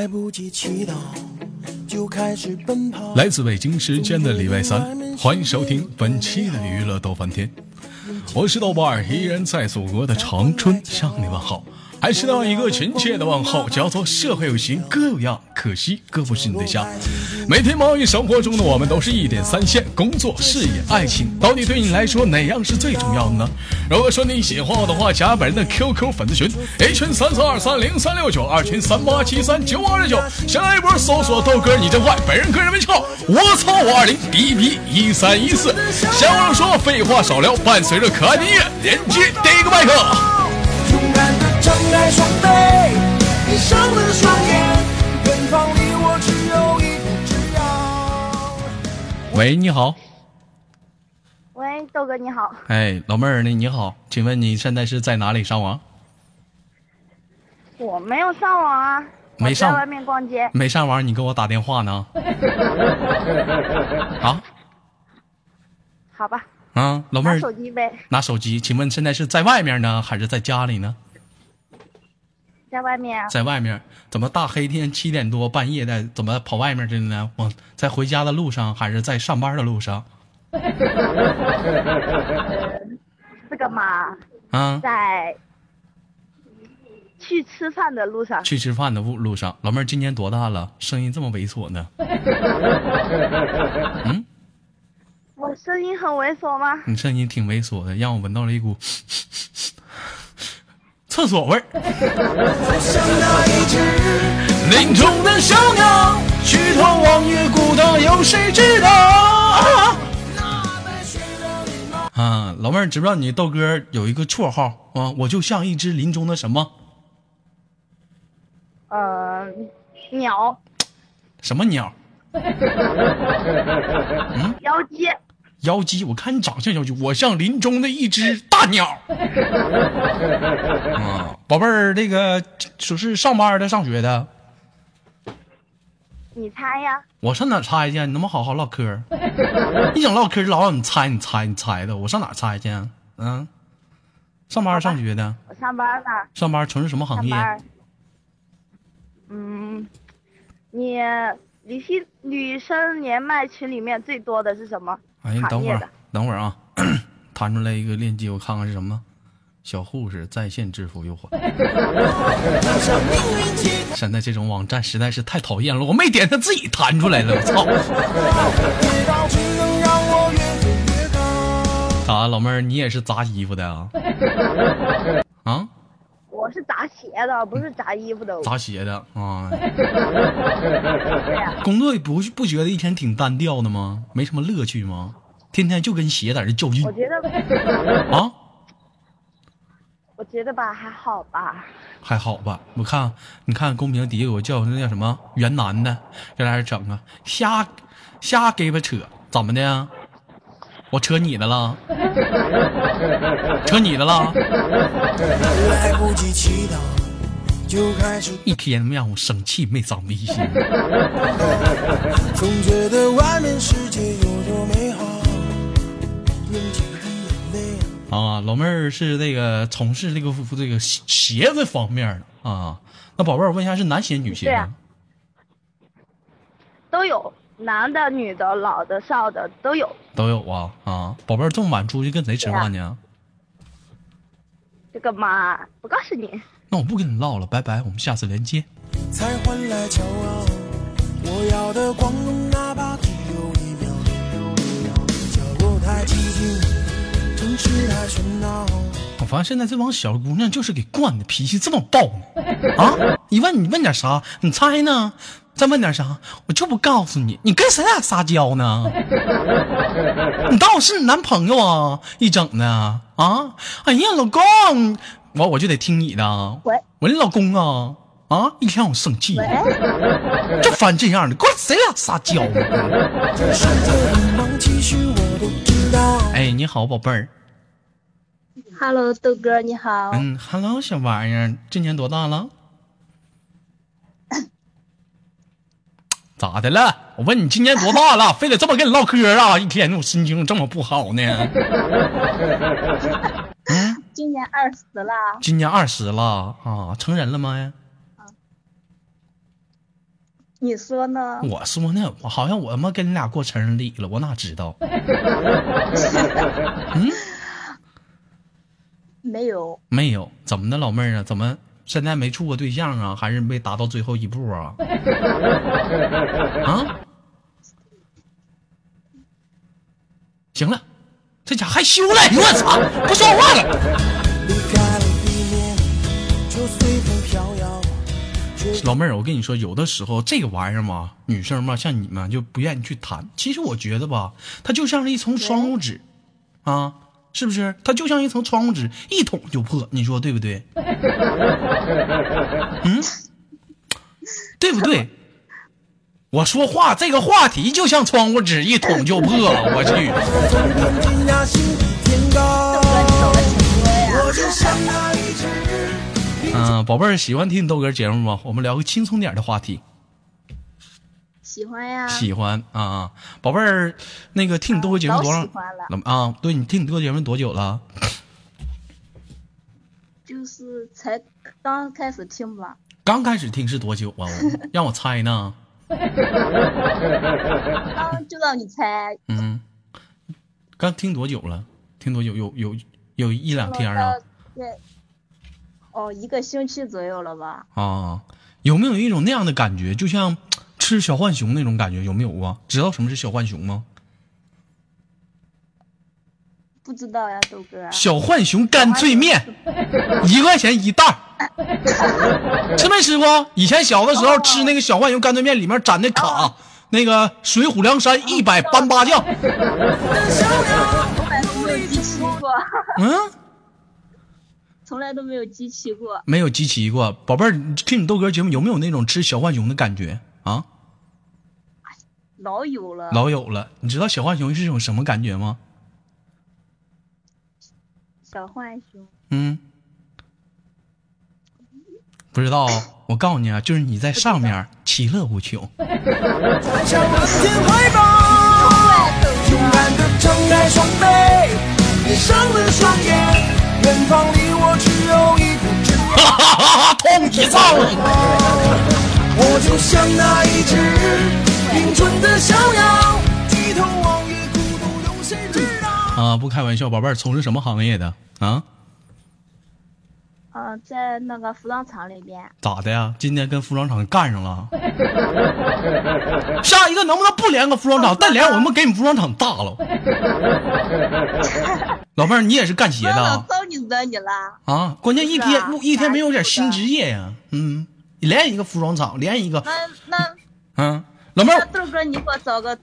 来不及祈祷，就开始奔跑。来自北京时间的礼拜三，欢迎收听本期的娱乐逗翻天，我是豆瓣儿，依然在祖国的长春向你问好。还是那一个亲切的问候，叫做社会有型哥有样，可惜哥不是你对象。每天忙于生活中的我们，都是一点三线：工作、事业、爱情。到底对你来说，哪样是最重要的呢？如果说你喜欢我的话，加本人的 QQ 粉丝群：a 群三四二三零三六九，二群三八七三九二九。先来一波搜索豆哥你真坏，本人个人微信号：我操五二零 B B 一三一四。闲话少说，废话少聊，伴随着可爱的音乐，连接第一个麦克。张开双臂，喂，你好。喂，豆哥你好。哎，老妹儿呢？你好，请问你现在是在哪里上网？我没有上网啊，没上，在外面逛街。没上网，你给我打电话呢？啊？好吧。啊，老妹儿。拿手机呗。拿手机，请问现在是在外面呢，还是在家里呢？在外面，在外面，怎么大黑天七点多半夜的，怎么跑外面去了呢？我在回家的路上，还是在上班的路上？这个嘛，啊，在去吃饭的路上。去吃饭的路路上，老妹儿今年多大了？声音这么猥琐呢？嗯，我声音很猥琐吗？你声音挺猥琐的，让我闻到了一股。厕所味儿。啊，老妹儿，知不知道你豆哥有一个绰号啊？我就像一只林中的什么？呃，鸟。什么鸟？嗯，妖姬。妖姬，我看你长相妖姬，我像林中的一只 大鸟。啊，宝贝儿，这个说是上班的，上学的？你猜呀？我上哪猜去？你能不能好好唠嗑？一整唠嗑老让你猜，你猜，你猜的，我上哪猜去？嗯，上班上学的？我上班呢。上班从事什么行业？嗯，你女性女生连麦群里面最多的是什么？哎，等会儿，等会儿啊！弹出来一个链接，我看看是什么。小护士在线制服诱惑。现在这种网站实在是太讨厌了，我没点它自己弹出来了，我操！咋，老妹儿，你也是砸衣服的啊？啊？我是砸鞋的，不是砸衣服的。砸鞋的啊？工作不不觉得一天挺单调的吗？没什么乐趣吗？天天就跟鞋在这较劲。我觉得啊，我觉得吧，还好吧。还好吧？我看，你看公屏底下有个叫那叫什么袁男的，在那整啊，瞎瞎给巴扯，怎么的？我扯你的了，扯你的了。一天让我生气，没长逼心。啊，老妹儿是这个从事这个这个鞋子方面的啊。那宝贝儿，我问一下，是男鞋女鞋吗？都有。男的、女的、老的、少的都有，都有啊啊！宝贝儿，这么晚出去跟谁吃饭呢？这个嘛，不告诉你。那我不跟你唠了，拜拜，我们下次连接。我发现现在这帮小姑娘就是给惯的，脾气这么暴呢。啊！你问你问点啥？你猜呢？再问点啥？我就不告诉你。你跟谁俩撒娇呢？你当我是你男朋友啊？一整的啊！哎呀，老公，我我就得听你的。喂，喂，老公啊啊！一天我生气，就烦这样的，跟谁俩撒娇呢？哎，你好，宝贝儿。Hello，豆哥，你好。嗯，Hello，小玩意儿，今年多大了？咋的了？我问你今年多大了？非得这么跟你唠嗑啊？一天我心情这么不好呢？嗯，今年二十了。今年二十了啊？成人了吗？你说呢？我说呢，我好像我他妈跟你俩过成人礼了，我哪知道？嗯没有，没有，怎么的，老妹儿啊？怎么现在没处过对象啊？还是没达到最后一步啊？啊？行了，这家害羞了，我操，不说话了。老妹儿，我跟你说，有的时候这个玩意儿嘛，女生嘛，像你们就不愿意去谈。其实我觉得吧，它就像是一层窗户纸，啊，是不是？它就像一层窗户纸，一捅就破。你说对不对？嗯，对不对？我说话这个话题就像窗户纸，一捅就破了。我去，嗯、宝贝儿，喜欢听豆哥节目吗？我们聊个轻松点的话题。喜欢呀。喜欢啊啊，宝贝儿，那个听你豆哥节目多老长喜欢了？啊？对你听你豆哥节目多久了？就是才刚开始听吧，刚开始听是多久啊？我 让我猜呢。刚就让你猜。嗯，刚听多久了？听多久？有有有一两天啊？对。哦，一个星期左右了吧？啊，有没有一种那样的感觉，就像吃小浣熊那种感觉？有没有啊？知道什么是小浣熊吗？不知道呀，豆哥。小浣熊干脆面，一块钱一袋儿，吃没吃过？以前小的时候吃那个小浣熊干脆面，里面粘的卡，那个水浒梁山一百单八将。从来都没有集齐过，嗯，从来都没有集齐过。没有集齐过。宝贝听你豆哥节目有没有那种吃小浣熊的感觉啊？老有了。老有了。你知道小浣熊是一种什么感觉吗？小浣熊。嗯，不知道。我告诉你啊，就是你在上面其乐无穷。向蓝天怀抱，勇敢的张开双臂，闭上了双眼，远方离我只有一步之遥。哈哈哈哈！痛一造。我就像那一只迎春的逍遥，低头望月，孤独有谁知道？啊，不开玩笑，宝贝儿，从事什么行业的啊？嗯、在那个服装厂里边。咋的呀？今天跟服装厂干上了？下一个能不能不连个服装厂？再连我们给你服装厂炸了。老妹儿，你也是干鞋的老啊？早你惹你了。啊，关键一天一天没有点新职业呀？嗯，连一个服装厂，连一个，那那嗯，老妹儿，豆哥，你给我找个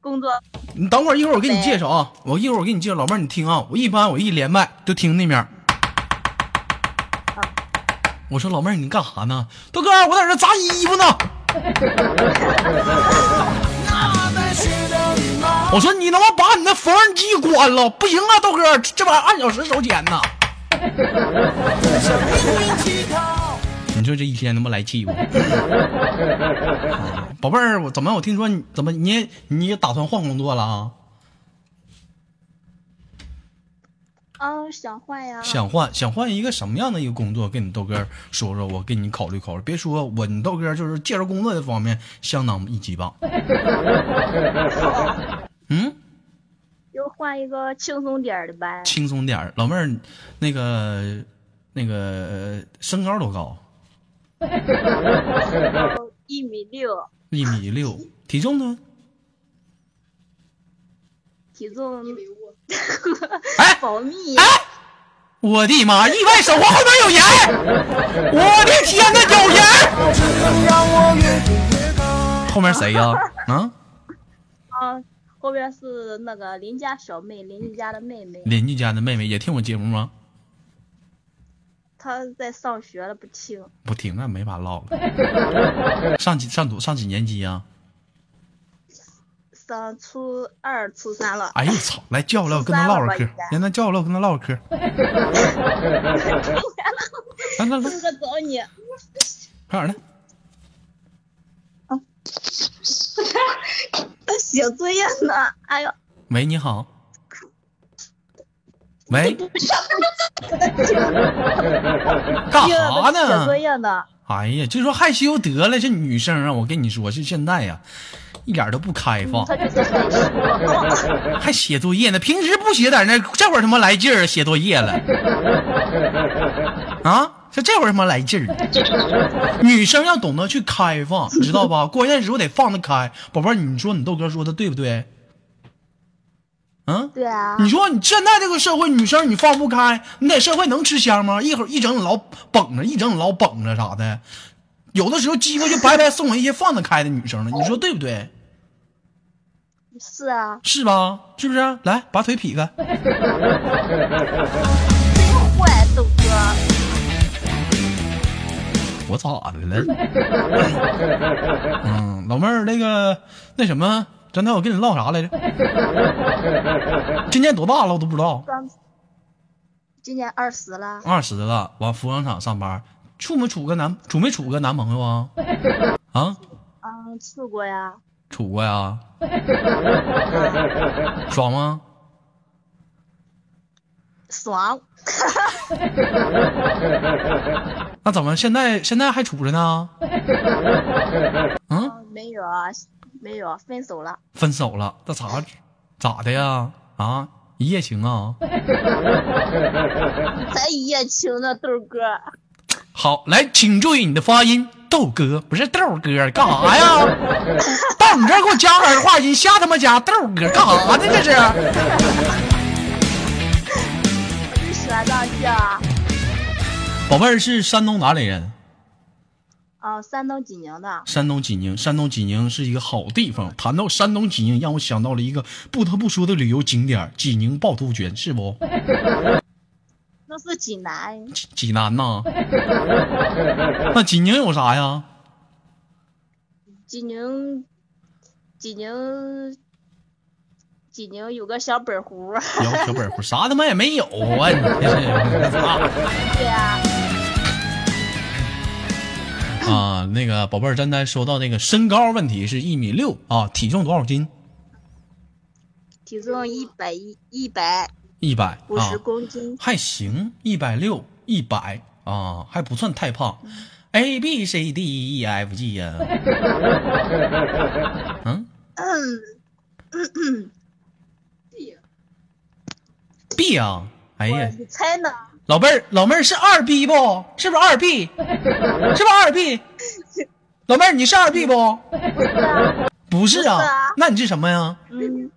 工作。你等会儿，一会儿我给你介绍啊，我一会儿我给你介绍。老妹儿，你听啊，我一般我一连麦就听那面儿。我说老妹儿，你干啥呢？豆哥，我在这砸衣服呢。我说你能不能把你那缝纫机关了？不行啊，豆哥，这玩意儿按小时收钱呢。你说这一天他妈来气我。啊宝贝儿，我怎么我听说你怎么你也你也打算换工作了啊？啊，想换呀。想换想换一个什么样的一个工作？跟你豆哥说说，我给你考虑考虑。别说我你豆哥就是介绍工作这方面相当一级棒。嗯，就换一个轻松点的呗。轻松点。老妹儿，那个那个身高多高？一米六，一米六，体重呢？体重一米五。哎 保密。哎，我的妈！意外收获后面有人！我的天呐，有人！后面谁呀？啊，啊，后边是那个邻家小妹，邻居家的妹妹，邻居家的妹妹也听我节目吗？她在上学了，不听。不听，那没法唠了。上几上多上几年级呀、上初二、初三了。哎呦操！来叫我来，我跟他唠会嗑初三了吧应。该让他叫我来，我跟他唠会嗑。来来来，豆哥找你。快点的。写作业呢。哎呦，喂，你好。喂，干啥写作呢？业呢？哎呀，就说害羞得了，这女生啊，我跟你说，是现在呀、一点都不开放。还写作业呢。平时不写点那，这会儿他妈来劲儿写作业了。啊，这这会儿他妈来劲儿。女生要懂得去开放，知道吧？关键时候得放得开。宝贝儿，你说你豆哥说的对不对？嗯，对啊，你说你现在这个社会，女生你放不开，你在社会能吃香吗？一会儿一整老绷着，一整老绷着啥的，有的时候机会就白白送给一些放得开的女生了。你说对不对？是啊，是吧？是不是？来，把腿劈开。真坏，豆哥。我咋的了？嗯，老妹儿，那个那什么，刚才我跟你唠啥来着？今年多大了？我都不知道。今年二十了，二十了，往服装厂上班，处没处个男处没处个男朋友啊？啊，嗯，处过呀，处过呀？爽吗？爽。那怎么现在现在还处着呢？嗯，嗯，没有啊，没有，分手了。分手了，那咋咋的呀？啊，一夜情啊？才一夜情呢，豆哥。好，来，请注意你的发音，豆哥不是豆哥，干啥呀？到你这儿给我加儿化音，瞎他妈加豆哥，干啥呢？这是？我就喜欢这样叫。宝贝儿是山东哪里人？啊，山东济宁的。山东济宁，山东济宁是一个好地方。谈到山东济宁，让我想到了一个不得不说的旅游景点——济宁趵突泉，是不？那是济南，济济南呐？那济宁有啥呀？济宁，济宁，济宁有个小本湖。有小本湖，啥他妈也没有啊！你这是 啊对呀、啊，那个宝贝儿，刚才说到那个身高问题是一米六啊，体重多少斤？体重一百一一百一百啊五十，公斤。还行，一百六，一百啊，还不算太胖。A B C D E F G 呀、嗯嗯，，B 呀、哎呀，你猜呢？老妹儿，老妹儿是二 B 不？是不是二 B？是不是二 B？老妹儿，你是二 B 不？不是啊，那你是什么呀？嗯，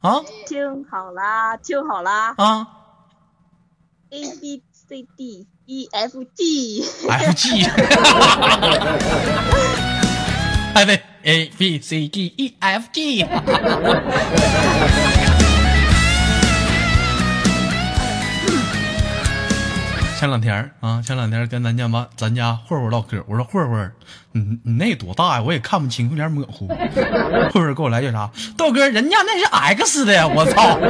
啊听好啦，听好啦啊，A B C D E F G，F G，哎喂，A B C D E F G。前两天儿啊，前两天跟咱家妈咱家慧慧唠嗑，我说慧慧，你你那多大呀？我也看不清，有点模糊。慧慧给我来句啥？豆哥，人家那是 X 的呀！我操！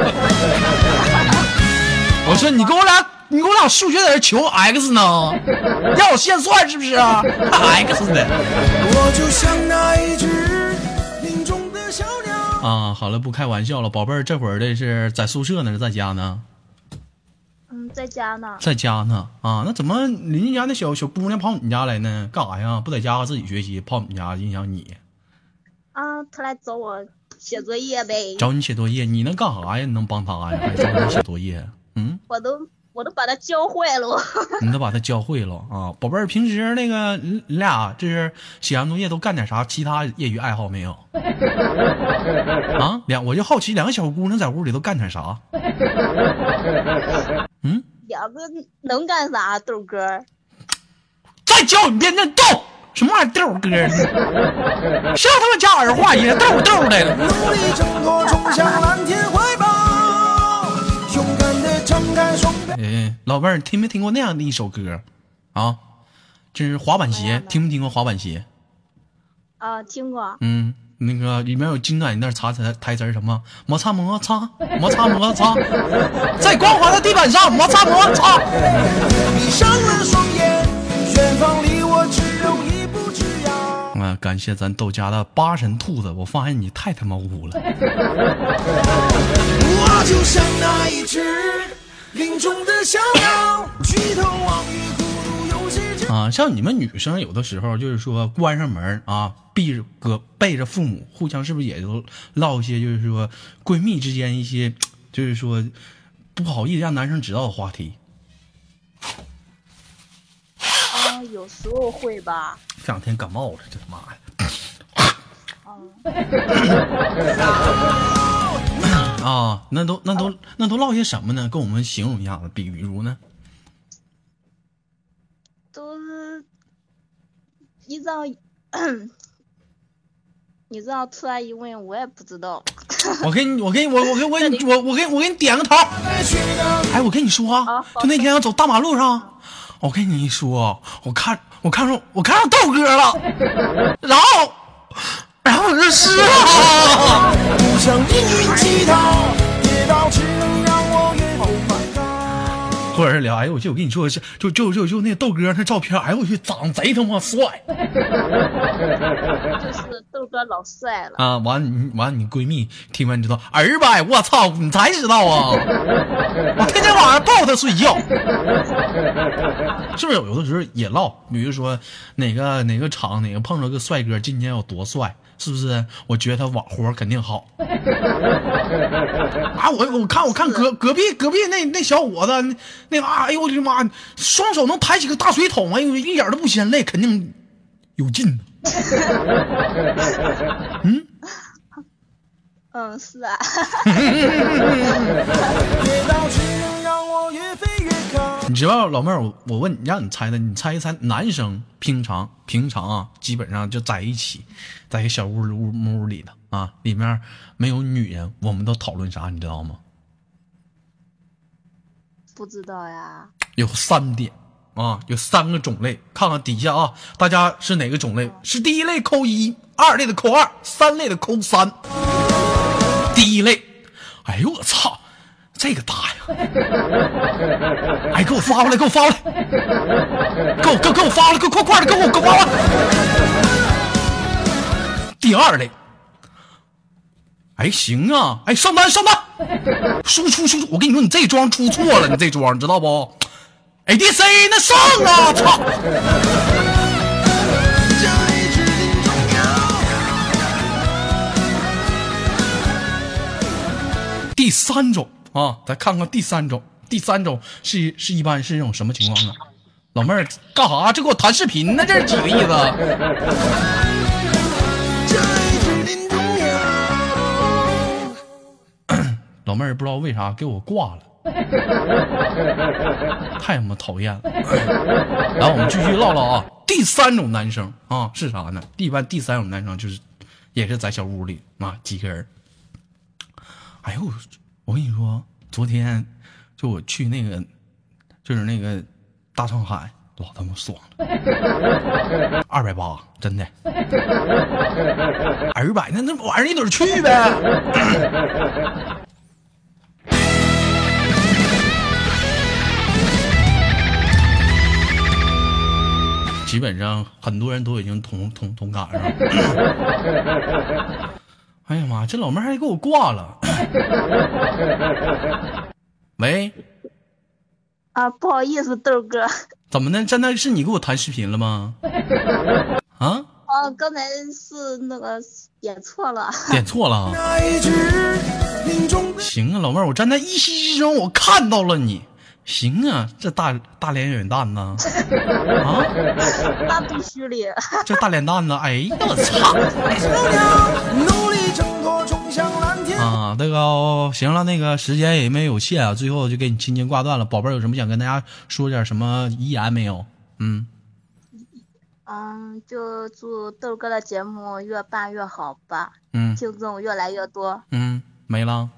我说你给我俩，你给我俩数学在这求 X 呢？让我现算是不是啊还？X 的我就像那一只林中的小鸟。啊！好了，不开玩笑了，宝贝儿，这会儿的是在宿舍呢，是在家呢？嗯，在家呢。在家呢啊？那怎么邻居家那小小姑娘跑你家来呢？干啥呀？不在家自己学习，跑你家影响你？啊，她来找我写作业呗。找你写作业，你能干啥呀？你能帮她呀？还找你写作业？嗯，我都我都把他教坏了。你都把他教会了啊，宝贝儿。平时那个你你俩这是写完作业都干点啥其他业余爱好没有？啊，两我就好奇，两个小姑娘在屋里都干点啥？嗯，两个能干啥？豆哥，再教你遍那豆，什么玩意儿豆哥呢？谁他妈加儿化音豆豆的？努力挣脱，冲向蓝天哎，老妹儿，你听没听过那样的一首歌？啊，这是滑板鞋，听没听过滑板鞋？啊，听过。嗯，那个里面有经典那查台台词儿什么摩擦摩擦摩擦摩擦，在光滑的地板上摩擦摩擦。闭上了双眼，远方离我只有一步之遥。啊，感谢咱豆家的八神兔子，我发现你太他妈污了。我就像那一只林中的小鸟，举头望月，孤独有些寂啊，像你们女生有的时候就是说关上门啊，闭着搁背着父母，互相是不是也都唠一些就是说闺蜜之间一些就是说不好意思让男生知道的话题？啊，有时候会吧。这两天感冒了，这他妈的。啊，那都那都那都唠些什么呢？跟我们形容一下子，比比如呢？都是你知道，你知道突然一问，我也不知道。我给你，我给你，我我给我给你，我我给我给你点个头。哎，我跟你说啊，就那天要走大马路上，我跟你说，我看我看上我看上豆哥了，然后然后我就湿了。或者是聊，哎呦我去，我跟你说是，就就就就那豆哥那照片，哎呦我去，长贼他妈帅 就是豆哥老帅了。啊！完你完你闺蜜听完你知道儿呗，我操，你才知道啊！我天天晚上抱他睡觉，是不是有有的时候也唠？比如说哪个哪个厂哪个碰着个帅哥，今年有多帅？是不是？我觉得他网活肯定好。啊，我我看我看隔隔壁隔壁那那小伙子，那那啊，哎呦我的妈，双手能抬起个大水桶，哎呦一点都不嫌累，肯定有劲。嗯，嗯，是啊。你知道老妹儿，我我问你，让你猜的，你猜一猜，男生平常平常啊，基本上就在一起，在一个小屋里屋屋里头啊，里面没有女人，我们都讨论啥，你知道吗？不知道呀。有三点啊，有三个种类，看看底下啊，大家是哪个种类？是第一类扣一，二类的扣二，三类的扣三。第一类，哎呦我操，这个大呀！哎，给我发过来，给我发过来，给我给我给我发过来，给我快快的，给我给我发过来。第二类，哎行啊，哎上单上单，输出输出，我跟你说，你这桩出错了，你这桩你知道不？ADC 那上啊，操！第三种啊，咱看看第三种，第三种是是一般是一种什么情况呢？老妹儿干啥？这给我谈视频呢？这是几个意思？老妹儿不知道为啥给我挂了，太他妈讨厌了。然后我们继续唠唠啊，第三种男生啊是啥呢？一般第三种男生就是，也是在小屋里啊几个人。哎呦，我跟你说，昨天就我去那个，就是那个大上海，老他妈爽了，二百八，真的，二百那那晚上一准去呗。基本上很多人都已经同同同感上了。哎呀妈，这老妹儿还给我挂了。喂，啊，不好意思，豆哥。怎么的？现在是你给我谈视频了吗？啊，哦，刚才是那个点错了。点错了行啊，老妹儿，我站在一息之中，我看到了你。行啊，这大大脸远蛋呢？啊，那必须的。这大脸蛋子，哎呀，我操！努力挣脱，冲向蓝天。啊，那个行了，那个时间也没有限啊，最后就给你轻轻挂断了。宝贝儿，有什么想跟大家说点什么遗言没有？嗯，嗯，就祝豆哥的节目越办越好吧，嗯听众越来越多。嗯，没了。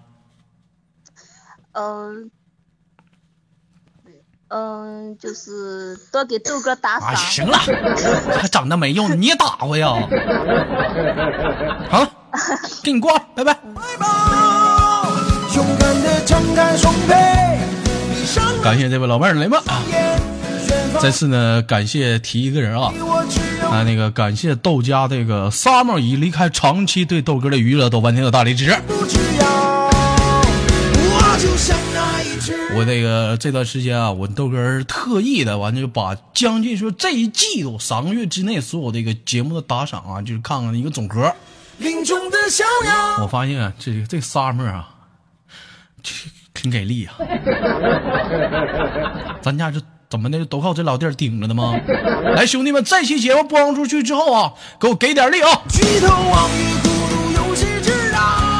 嗯。嗯，就是多给豆哥打哎，赏。行了，还长得没用，你也打我呀？好了，给你挂了，拜拜。感谢这位老妹儿来吧。啊，再次呢，感谢提一个人啊啊，那个感谢豆家这个 summer 已离开长期对豆哥的娱乐豆瓣天的大力支持。我这个这段时间啊，我豆哥儿特意的完就把将近说这一季度三个月之内所有这个节目的打赏啊，就是看看一个总和。林中的小鸟。我发现啊，这这仨妹儿啊，挺挺给力啊。咱家这怎么的，都靠这老弟儿顶着的吗？来，兄弟们，这期节目播放出去之后啊，给我给点力啊！举头望月，孤独有谁知道？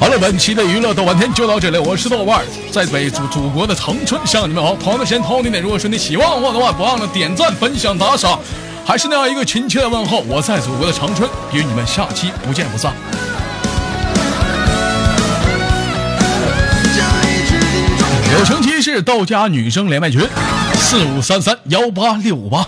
好了，本期的娱乐豆瓣天就到这里，我是豆瓣儿，在北祖祖国的长春向你们好。同样的时间，同样的地点，如果说你喜欢我的话，不忘了点赞、分享、打赏。还是那样一个亲切的问候，我在祖国的长春，与你们下期不见不散。友情提示：豆家女生连麦群：四五三三幺八六五八。